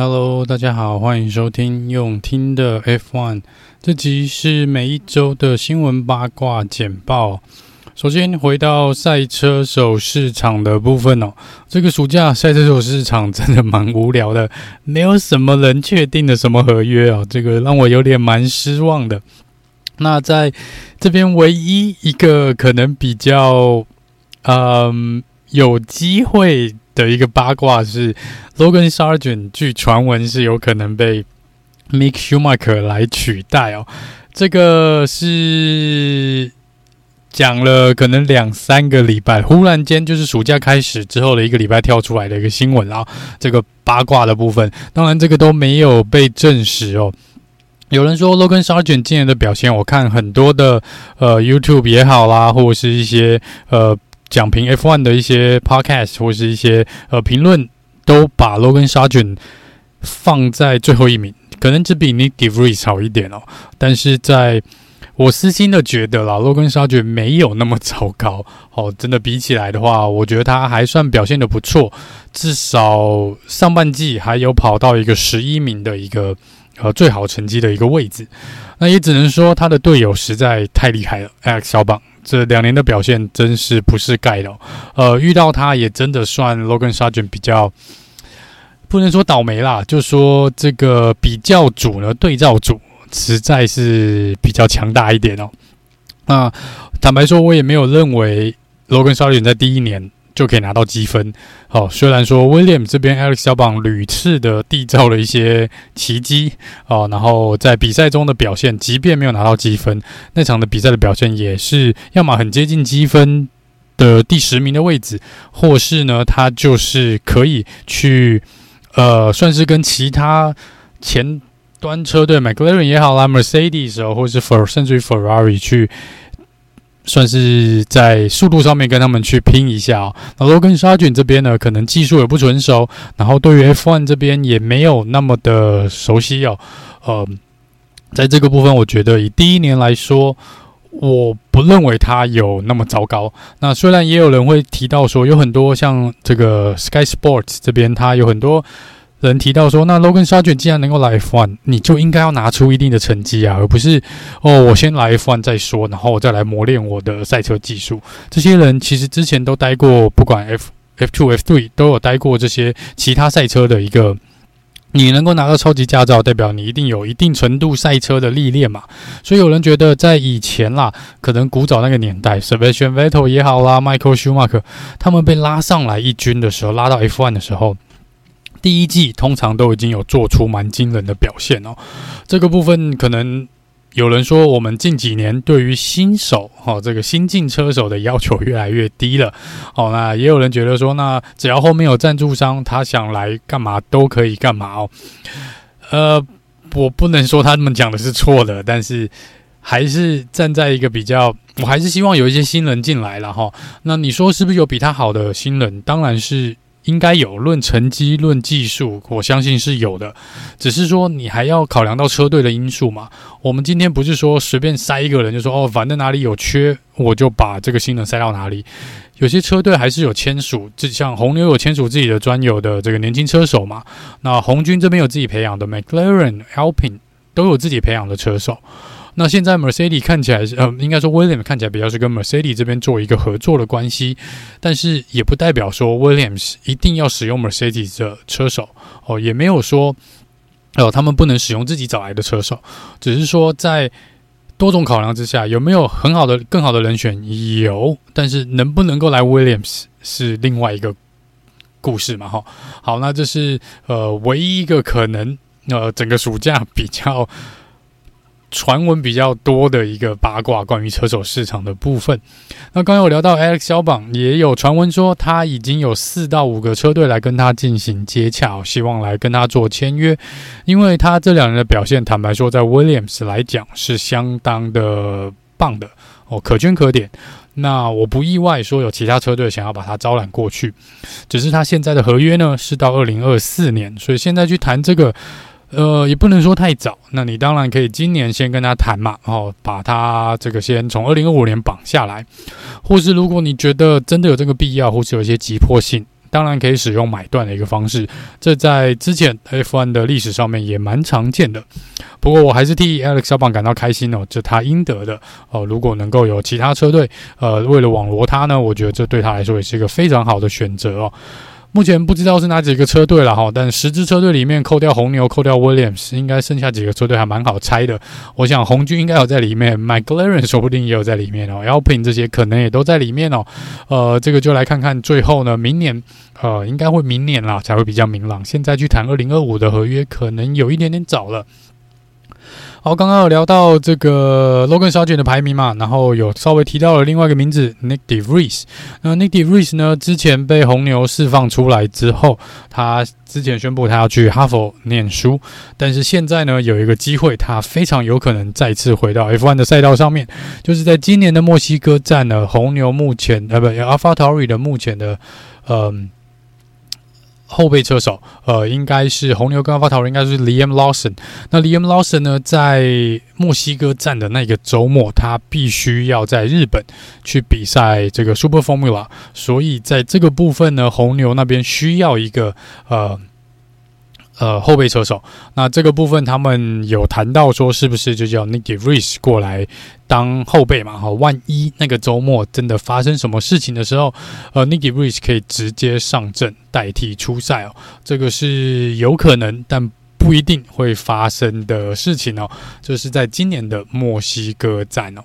Hello，大家好，欢迎收听用听的 F1。这集是每一周的新闻八卦简报。首先回到赛车手市场的部分哦，这个暑假赛车手市场真的蛮无聊的，没有什么人确定的什么合约哦，这个让我有点蛮失望的。那在这边唯一一个可能比较嗯有机会的一个八卦是，Logan Sargent 据传闻是有可能被 Mick Schumacher 来取代哦，这个是。讲了可能两三个礼拜，忽然间就是暑假开始之后的一个礼拜跳出来的一个新闻啊，这个八卦的部分，当然这个都没有被证实哦。有人说 Logan Sargent 今年的表现，我看很多的呃 YouTube 也好啦，或者是一些呃讲评 F1 的一些 Podcast 或是一些呃评论，都把 Logan Sargent 放在最后一名，可能只比 Nick De Vries 好一点哦，但是在我私心的觉得啦，Logan Sargent 没有那么糟糕哦。真的比起来的话，我觉得他还算表现的不错，至少上半季还有跑到一个十一名的一个呃最好成绩的一个位置。那也只能说他的队友实在太厉害了，Alex 小榜这两年的表现真是不是盖的。呃，遇到他也真的算 Logan Sargent 比较不能说倒霉啦，就说这个比较组呢，对照组。实在是比较强大一点哦。那坦白说，我也没有认为 Logan Sargent 在第一年就可以拿到积分。哦，虽然说 Williams 这边 Alex 小榜屡次的缔造了一些奇迹哦，然后在比赛中的表现，即便没有拿到积分，那场的比赛的表现也是要么很接近积分的第十名的位置，或是呢，他就是可以去呃，算是跟其他前。端车队，McLaren 也好啦，Mercedes 哦，或者是 F 甚至于 Ferrari 去，算是在速度上面跟他们去拼一下哦。那 Logan Sargent 这边呢，可能技术也不纯熟，然后对于 F1 这边也没有那么的熟悉哦。呃，在这个部分，我觉得以第一年来说，我不认为他有那么糟糕。那虽然也有人会提到说，有很多像这个 Sky Sports 这边，他有很多。人提到说，那 Logan Sargent 既然能够来 F1，你就应该要拿出一定的成绩啊，而不是哦，我先来 F1 再说，然后我再来磨练我的赛车技术。这些人其实之前都待过，不管 F F2、F3 都有待过这些其他赛车的一个。你能够拿到超级驾照，代表你一定有一定程度赛车的历练嘛。所以有人觉得，在以前啦，可能古早那个年代，Sebastian Vettel 也好啦，Michael Schumacher 他们被拉上来一军的时候，拉到 F1 的时候。第一季通常都已经有做出蛮惊人的表现哦，这个部分可能有人说我们近几年对于新手哈这个新进车手的要求越来越低了哦，那也有人觉得说，那只要后面有赞助商，他想来干嘛都可以干嘛哦。呃，我不能说他们讲的是错的，但是还是站在一个比较，我还是希望有一些新人进来了哈。那你说是不是有比他好的新人？当然是。应该有，论成绩、论技术，我相信是有的。只是说你还要考量到车队的因素嘛。我们今天不是说随便塞一个人就说哦，反正哪里有缺，我就把这个新人塞到哪里。有些车队还是有签署，就像红牛有签署自己的专有的这个年轻车手嘛。那红军这边有自己培养的，McLaren、Alpine 都有自己培养的车手。那现在 Mercedes 看起来是，呃，应该说 William 看起来比较是跟 Mercedes 这边做一个合作的关系，但是也不代表说 Williams 一定要使用 Mercedes 的车手哦，也没有说呃他们不能使用自己找来的车手，只是说在多种考量之下，有没有很好的、更好的人选？有，但是能不能够来 Williams 是另外一个故事嘛？哈，好，那这是呃唯一一个可能呃整个暑假比较。传闻比较多的一个八卦，关于车手市场的部分。那刚刚有聊到 Alex 小榜，也有传闻说他已经有四到五个车队来跟他进行接洽，希望来跟他做签约。因为他这两年的表现，坦白说，在 Williams 来讲是相当的棒的哦，可圈可点。那我不意外说有其他车队想要把他招揽过去，只是他现在的合约呢是到二零二四年，所以现在去谈这个。呃，也不能说太早。那你当然可以今年先跟他谈嘛，哦，把他这个先从二零二五年绑下来，或是如果你觉得真的有这个必要，或是有一些急迫性，当然可以使用买断的一个方式，这在之前 F1 的历史上面也蛮常见的。不过我还是替 Alex Albon 感到开心哦，这他应得的哦、如果能够有其他车队呃为了网罗他呢，我觉得这对他来说也是一个非常好的选择哦。目前不知道是哪几个车队了哈，但十支车队里面扣掉红牛、扣掉 Williams，应该剩下几个车队还蛮好猜的。我想红军应该有在里面，McLaren 说不定也有在里面哦，Alpine 这些可能也都在里面哦。呃，这个就来看看最后呢，明年呃应该会明年啦才会比较明朗。现在去谈二零二五的合约，可能有一点点早了。好，刚刚有聊到这个 Logan Shaw 卷的排名嘛，然后有稍微提到了另外一个名字 Nick De Vries。那 Nick De Vries 呢，之前被红牛释放出来之后，他之前宣布他要去哈佛念书，但是现在呢，有一个机会，他非常有可能再次回到 F1 的赛道上面，就是在今年的墨西哥站呢，红牛目前呃不，AlphaTauri 的目前的嗯。后备车手，呃，应该是红牛跟阿法塔应该是 Liam Lawson。那 Liam Lawson 呢，在墨西哥站的那个周末，他必须要在日本去比赛这个 Super Formula，所以在这个部分呢，红牛那边需要一个呃。呃，后备车手，那这个部分他们有谈到说，是不是就叫 Nick De Vries 过来当后备嘛？哈，万一那个周末真的发生什么事情的时候，呃，Nick De Vries 可以直接上阵代替出赛哦。这个是有可能，但不一定会发生的事情哦。就是在今年的墨西哥站哦。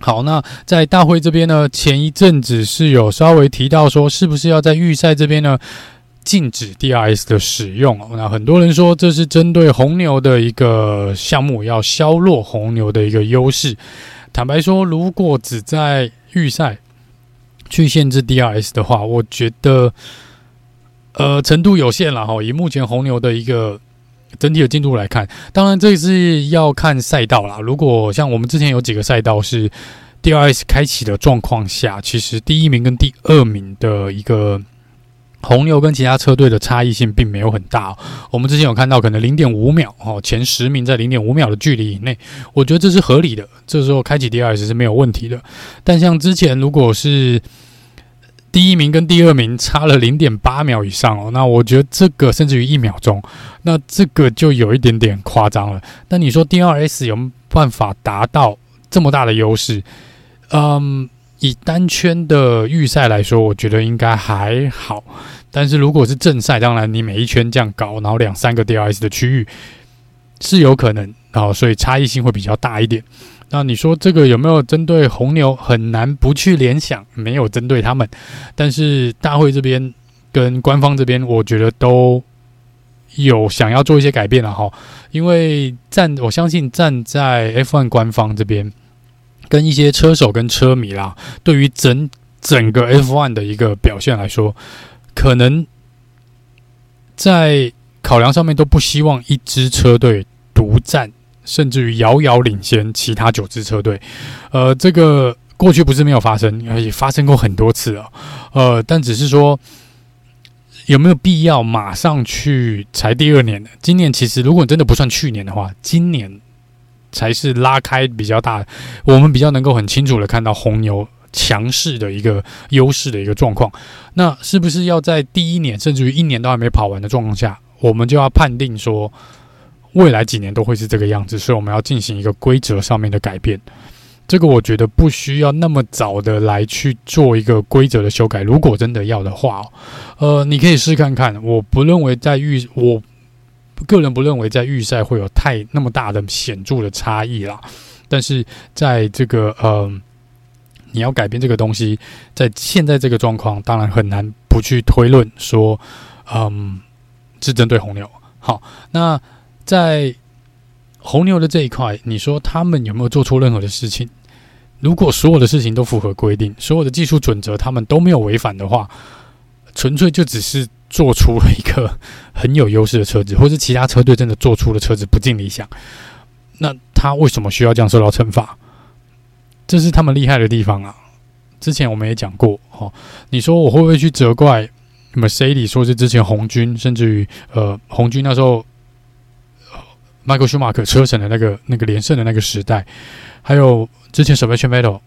好，那在大会这边呢，前一阵子是有稍微提到说，是不是要在预赛这边呢？禁止 DRS 的使用，那很多人说这是针对红牛的一个项目，要削弱红牛的一个优势。坦白说，如果只在预赛去限制 DRS 的话，我觉得呃程度有限了哈。以目前红牛的一个整体的进度来看，当然这是要看赛道啦。如果像我们之前有几个赛道是 DRS 开启的状况下，其实第一名跟第二名的一个。红牛跟其他车队的差异性并没有很大，我们之前有看到可能零点五秒哦，前十名在零点五秒的距离以内，我觉得这是合理的，这时候开启 DRS 是没有问题的。但像之前如果是第一名跟第二名差了零点八秒以上哦，那我觉得这个甚至于一秒钟，那这个就有一点点夸张了。那你说 DRS 有没有办法达到这么大的优势？嗯。以单圈的预赛来说，我觉得应该还好。但是如果是正赛，当然你每一圈这样搞，然后两三个 DRS 的区域是有可能啊，所以差异性会比较大一点。那你说这个有没有针对红牛？很难不去联想，没有针对他们。但是大会这边跟官方这边，我觉得都有想要做一些改变了哈。因为站，我相信站在 F1 官方这边。跟一些车手跟车迷啦，对于整整个 F1 的一个表现来说，可能在考量上面都不希望一支车队独占，甚至于遥遥领先其他九支车队。呃，这个过去不是没有发生，而且发生过很多次啊。呃，但只是说有没有必要马上去才第二年？今年其实如果真的不算去年的话，今年。才是拉开比较大，我们比较能够很清楚的看到红牛强势的一个优势的一个状况。那是不是要在第一年甚至于一年都还没跑完的状况下，我们就要判定说未来几年都会是这个样子？所以我们要进行一个规则上面的改变。这个我觉得不需要那么早的来去做一个规则的修改。如果真的要的话，呃，你可以试看看。我不认为在预我。个人不认为在预赛会有太那么大的显著的差异啦，但是在这个呃，你要改变这个东西，在现在这个状况，当然很难不去推论说，嗯，是针对红牛。好，那在红牛的这一块，你说他们有没有做出任何的事情？如果所有的事情都符合规定，所有的技术准则他们都没有违反的话，纯粹就只是。做出了一个很有优势的车子，或是其他车队真的做出了车子不尽理想，那他为什么需要这样受到惩罚？这是他们厉害的地方啊！之前我们也讲过，哦，你说我会不会去责怪 Mercedes 说是之前红军，甚至于呃红军那时候迈克舒马可车神的那个那个连胜的那个时代，还有之前 Sebastian Vettel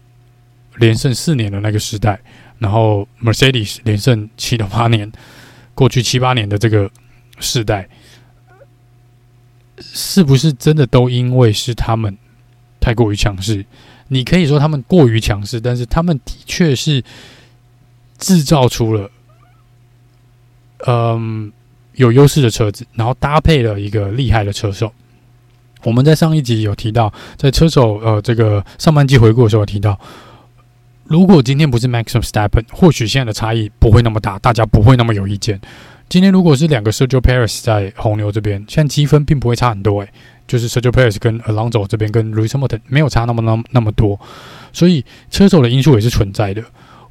连胜四年的那个时代，然后 Mercedes 连胜七到八年，过去七八年的这个世代，是不是真的都因为是他们太过于强势？你可以说他们过于强势，但是他们的确是制造出了，嗯，有优势的车子，然后搭配了一个厉害的车手。我们在上一集有提到，在车手呃这个上半季回顾的时候提到。如果今天不是 Max Verstappen，或许现在的差异不会那么大，大家不会那么有意见。今天如果是两个 Sergio Perez 在红牛这边，现在积分并不会差很多，诶，就是 Sergio Perez 跟 Alonso 这边跟 Lewis Hamilton 没有差那么那那么多，所以车手的因素也是存在的。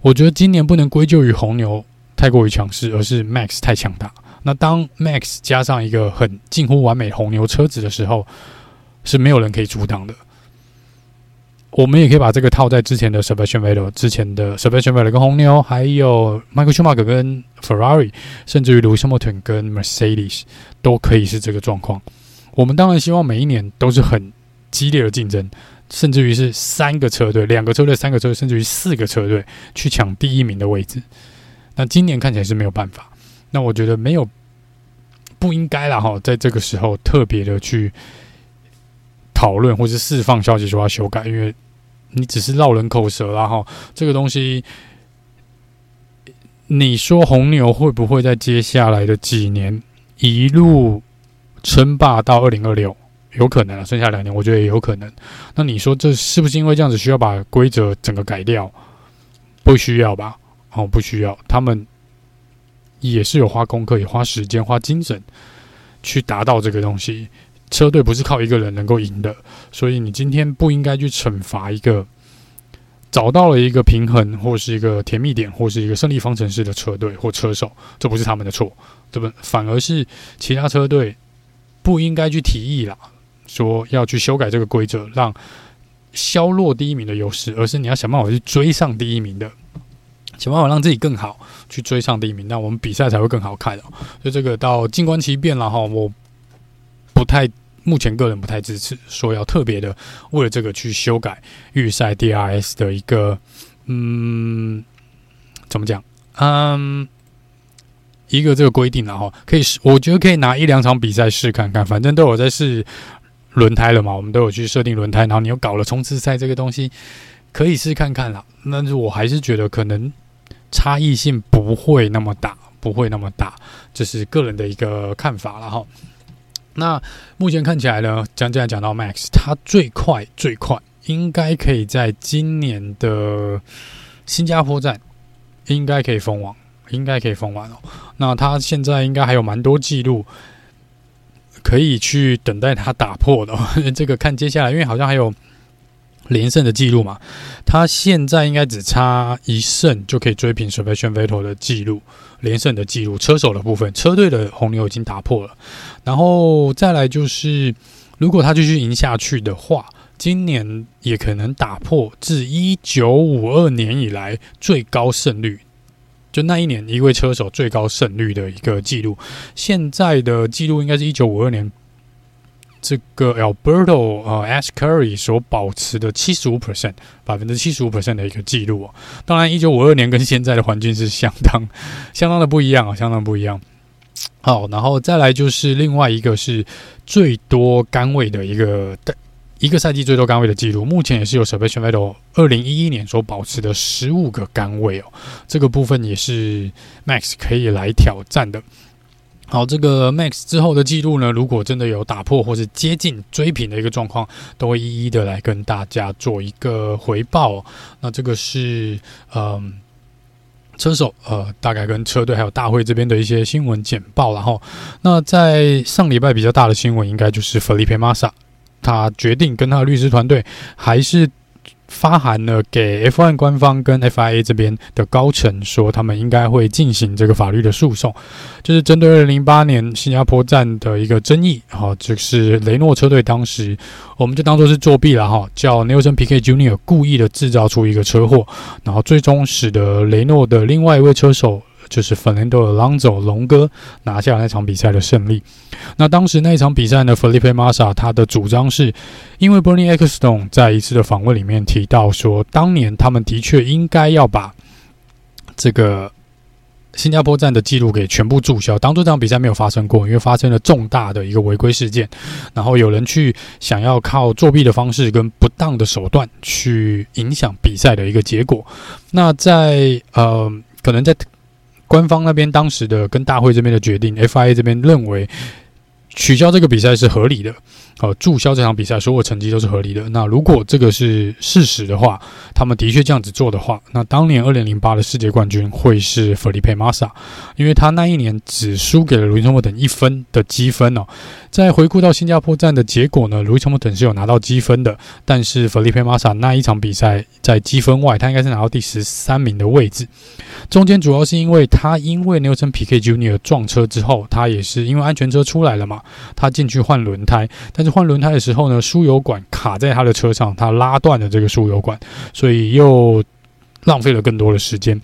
我觉得今年不能归咎于红牛太过于强势，而是 Max 太强大。那当 Max 加上一个很近乎完美红牛车子的时候，是没有人可以阻挡的。我们也可以把这个套在之前的 Sebastian Vettel 之前的 Sebastian Vettel 跟红牛，还有 Michael Schumacher 跟 Ferrari，甚至于 Lewis Hamilton 跟 Mercedes 都可以是这个状况。我们当然希望每一年都是很激烈的竞争，甚至于是三个车队、两个车队、三个车队，甚至于四个车队去抢第一名的位置。那今年看起来是没有办法。那我觉得没有不应该啦哈，在这个时候特别的去讨论或是释放消息说要修改，因为。你只是落人口舌啦哈，这个东西，你说红牛会不会在接下来的几年一路称霸到二零二六？有可能啊，剩下两年我觉得也有可能。那你说这是不是因为这样子需要把规则整个改掉？不需要吧？哦，不需要。他们也是有花功课、也花时间、花精神去达到这个东西。车队不是靠一个人能够赢的，所以你今天不应该去惩罚一个找到了一个平衡，或是一个甜蜜点，或是一个胜利方程式的车队或车手，这不是他们的错，这不反而是其他车队不应该去提议啦，说要去修改这个规则，让削弱第一名的优势，而是你要想办法去追上第一名的，想办法让自己更好，去追上第一名，那我们比赛才会更好看。所以这个到静观其变了哈，我。不太，目前个人不太支持说要特别的为了这个去修改预赛 DRS 的一个，嗯，怎么讲？嗯，一个这个规定然后可以试，我觉得可以拿一两场比赛试看看，反正都有在试轮胎了嘛，我们都有去设定轮胎，然后你又搞了冲刺赛这个东西，可以试看看啦。但是我还是觉得可能差异性不会那么大，不会那么大，这是个人的一个看法了哈。那目前看起来呢，讲讲讲到 Max，他最快最快应该可以在今年的新加坡站应该可以封王，应该可以封完哦。那他现在应该还有蛮多记录可以去等待他打破的，这个看接下来，因为好像还有。连胜的记录嘛，他现在应该只差一胜就可以追平 Sebastian Vettel 的记录，连胜的记录。车手的部分，车队的红牛已经打破了，然后再来就是，如果他继续赢下去的话，今年也可能打破自一九五二年以来最高胜率，就那一年一位车手最高胜率的一个记录。现在的记录应该是一九五二年。这个 Alberto 呃 Ash Curry 所保持的七十五 percent 百分之七十五 percent 的一个记录哦，当然一九五二年跟现在的环境是相当 相当的不一样啊，相当不一样。好，然后再来就是另外一个是最多杆位的一个一个赛季最多杆位的记录，目前也是有 Sebastian Vettel 二零一一年所保持的十五个杆位哦，这个部分也是 Max 可以来挑战的。好，这个 Max 之后的记录呢，如果真的有打破或是接近追平的一个状况，都会一一的来跟大家做一个回报。那这个是嗯，车手呃，大概跟车队还有大会这边的一些新闻简报。然后，那在上礼拜比较大的新闻，应该就是 Felipe Massa，他决定跟他的律师团队还是。发函了给 F1 官方跟 FIA 这边的高层，说他们应该会进行这个法律的诉讼，就是针对二零零八年新加坡站的一个争议。哈，就是雷诺车队当时，我们就当做是作弊了哈，叫 Nelson P K Junior 故意的制造出一个车祸，然后最终使得雷诺的另外一位车手。就是 Fernando Alonso 龙哥拿下那场比赛的胜利。那当时那一场比赛呢，Felipe Massa 他的主张是，因为 Bernie Ecclestone 在一次的访问里面提到说，当年他们的确应该要把这个。新加坡站的记录给全部注销，当做这场比赛没有发生过，因为发生了重大的一个违规事件，然后有人去想要靠作弊的方式跟不当的手段去影响比赛的一个结果。那在呃，可能在官方那边当时的跟大会这边的决定，FIA 这边认为取消这个比赛是合理的。呃，注销这场比赛，所有成绩都是合理的。那如果这个是事实的话，他们的确这样子做的话，那当年二零零八的世界冠军会是 Felipe Massa，因为他那一年只输给了 Lewis Hamilton 一分的积分哦。在回顾到新加坡站的结果呢，Lewis Hamilton 是有拿到积分的，但是 Felipe Massa 那一场比赛在积分外，他应该是拿到第十三名的位置。中间主要是因为他因为 Nelson Piquet Jr. 撞车之后，他也是因为安全车出来了嘛，他进去换轮胎，但换轮胎的时候呢，输油管卡在他的车上，他拉断了这个输油管，所以又浪费了更多的时间。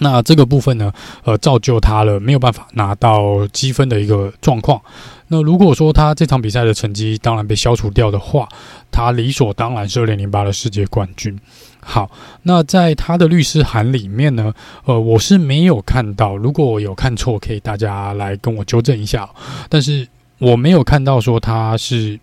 那这个部分呢，呃，造就他了没有办法拿到积分的一个状况。那如果说他这场比赛的成绩当然被消除掉的话，他理所当然是二零零八的世界冠军。好，那在他的律师函里面呢，呃，我是没有看到，如果我有看错，可以大家来跟我纠正一下。但是我没有看到说他是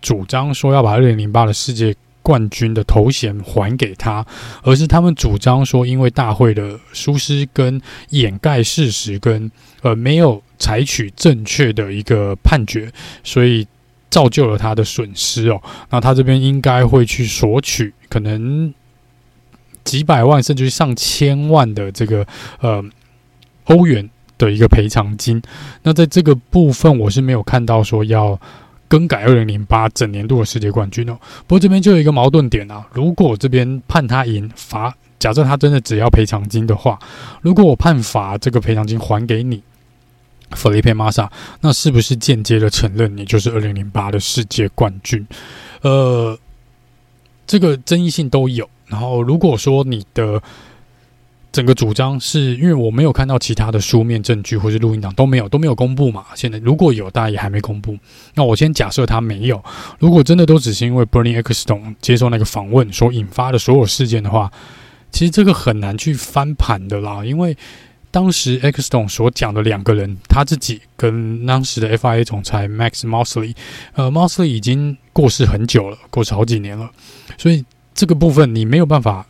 主张说要把二零零八的世界冠军的头衔还给他，而是他们主张说，因为大会的疏失跟掩盖事实跟呃没有采取正确的一个判决，所以造就了他的损失哦。那他这边应该会去索取可能几百万甚至上千万的这个呃欧元的一个赔偿金。那在这个部分，我是没有看到说要。更改二零零八整年度的世界冠军哦，不过这边就有一个矛盾点啊。如果这边判他赢罚，假设他真的只要赔偿金的话，如果我判罚这个赔偿金还给你，Felipe Massa，那是不是间接的承认你就是二零零八的世界冠军？呃，这个争议性都有。然后如果说你的。整个主张是因为我没有看到其他的书面证据或是录音档都没有都没有公布嘛。现在如果有，大家也还没公布。那我先假设他没有。如果真的都只是因为 Bernie e c t o n 接受那个访问所引发的所有事件的话，其实这个很难去翻盘的啦。因为当时 Ecclestone 所讲的两个人，他自己跟当时的 FIA 总裁 Max Mosley，呃，Mosley 已经过世很久了，过世好几年了，所以这个部分你没有办法。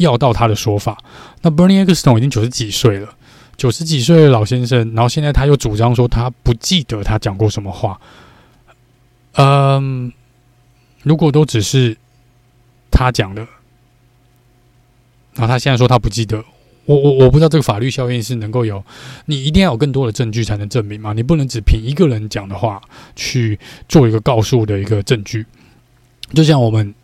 要到他的说法，那 Bernie Ecclestone 已经九十几岁了，九十几岁的老先生，然后现在他又主张说他不记得他讲过什么话。嗯，如果都只是他讲的，然后他现在说他不记得，我我我不知道这个法律效应是能够有，你一定要有更多的证据才能证明嘛，你不能只凭一个人讲的话去做一个告诉的一个证据，就像我们。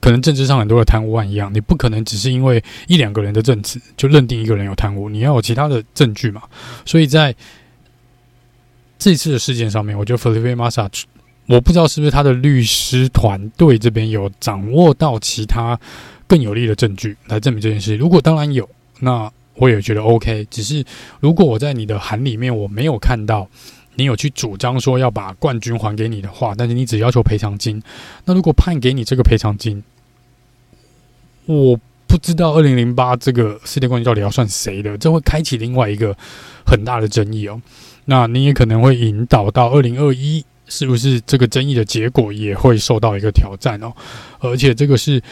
可能政治上很多的贪污案一样，你不可能只是因为一两个人的证词就认定一个人有贪污，你要有其他的证据嘛。所以在这次的事件上面，我觉得 Felipe Massa，我不知道是不是他的律师团队这边有掌握到其他更有力的证据来证明这件事。如果当然有，那我也觉得 OK。只是如果我在你的函里面我没有看到。你有去主张说要把冠军还给你的话，但是你只要求赔偿金。那如果判给你这个赔偿金，我不知道二零零八这个世界冠军到底要算谁的，这会开启另外一个很大的争议哦。那你也可能会引导到二零二一，是不是这个争议的结果也会受到一个挑战哦？而且这个是，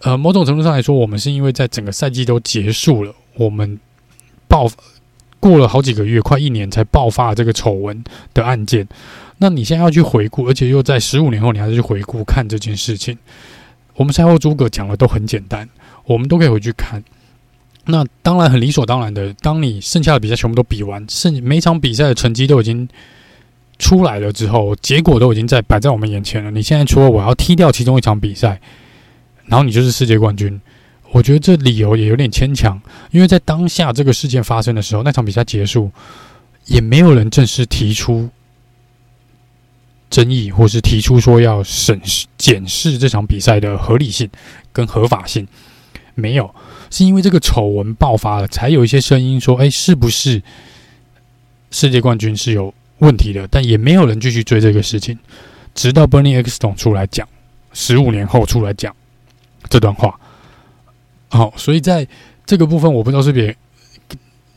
呃，某种程度上来说，我们是因为在整个赛季都结束了，我们爆。过了好几个月，快一年才爆发这个丑闻的案件。那你现在要去回顾，而且又在十五年后，你还是去回顾看这件事情。我们赛后诸葛讲的都很简单，我们都可以回去看。那当然很理所当然的，当你剩下的比赛全部都比完，剩每场比赛的成绩都已经出来了之后，结果都已经在摆在我们眼前了。你现在除了我要踢掉其中一场比赛，然后你就是世界冠军。我觉得这理由也有点牵强，因为在当下这个事件发生的时候，那场比赛结束，也没有人正式提出争议，或是提出说要审视检视这场比赛的合理性跟合法性，没有，是因为这个丑闻爆发了，才有一些声音说，哎，是不是世界冠军是有问题的？但也没有人继续追这个事情，直到 Bernie Ecclestone 出来讲，十五年后出来讲这段话。好，所以在这个部分我不知道是别，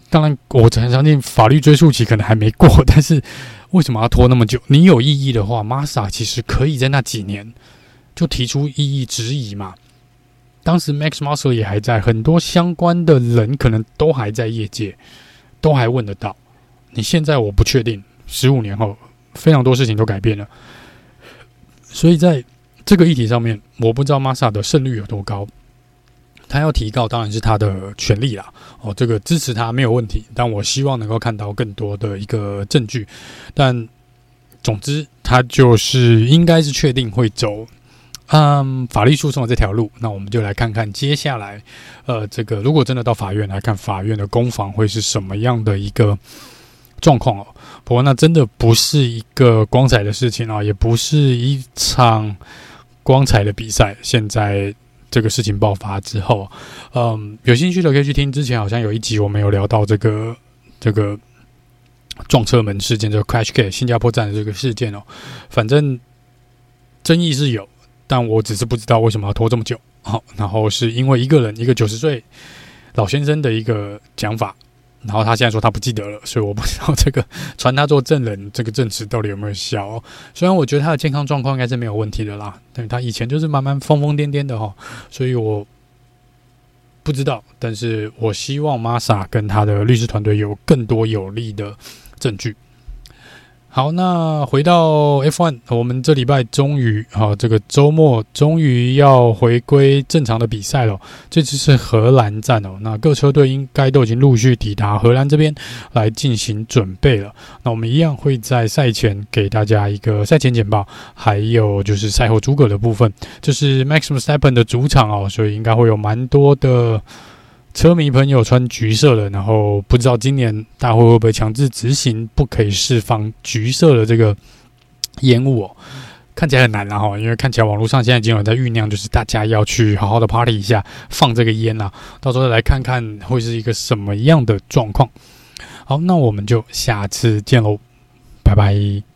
当然我很相信法律追诉期可能还没过，但是为什么要拖那么久？你有异议的话，Mazda 其实可以在那几年就提出异议质疑嘛。当时 Max Moser 也还在，很多相关的人可能都还在业界，都还问得到。你现在我不确定，十五年后非常多事情都改变了，所以在这个议题上面，我不知道 Mazda 的胜率有多高。他要提告当然是他的权利啦，哦，这个支持他没有问题，但我希望能够看到更多的一个证据。但总之，他就是应该是确定会走。嗯，法律诉讼的这条路，那我们就来看看接下来，呃，这个如果真的到法院来看，法院的攻防会是什么样的一个状况哦？不过那真的不是一个光彩的事情啊，也不是一场光彩的比赛。现在这个事情爆发之后，嗯，有兴趣的可以去听之前好像有一集我们有聊到这个这个撞车门事件，就 Crashgate 新加坡站的这个事件哦，反正争议是有。但我只是不知道为什么要拖这么久，好，然后是因为一个人一个九十岁老先生的一个讲法，然后他现在说他不记得了，所以我不知道这个 传他做证人这个证词到底有没有效哦。虽然我觉得他的健康状况应该是没有问题的啦，但是他以前就是慢慢疯疯癫癫的哈，所以我不知道，但是我希望 Masa 跟他的律师团队有更多有力的证据。好，那回到 F1，我们这礼拜终于啊，这个周末终于要回归正常的比赛了。这次是荷兰站哦，那各车队应该都已经陆续抵达荷兰这边来进行准备了。那我们一样会在赛前给大家一个赛前简报，还有就是赛后诸葛的部分。这是 Max Verstappen 的主场哦，所以应该会有蛮多的。车迷朋友穿橘色的，然后不知道今年大会会不会强制执行不可以释放橘色的这个烟雾哦，看起来很难啊哈，因为看起来网络上现在已经有在酝酿，就是大家要去好好的 party 一下，放这个烟呐，到时候来看看会是一个什么样的状况。好，那我们就下次见喽，拜拜。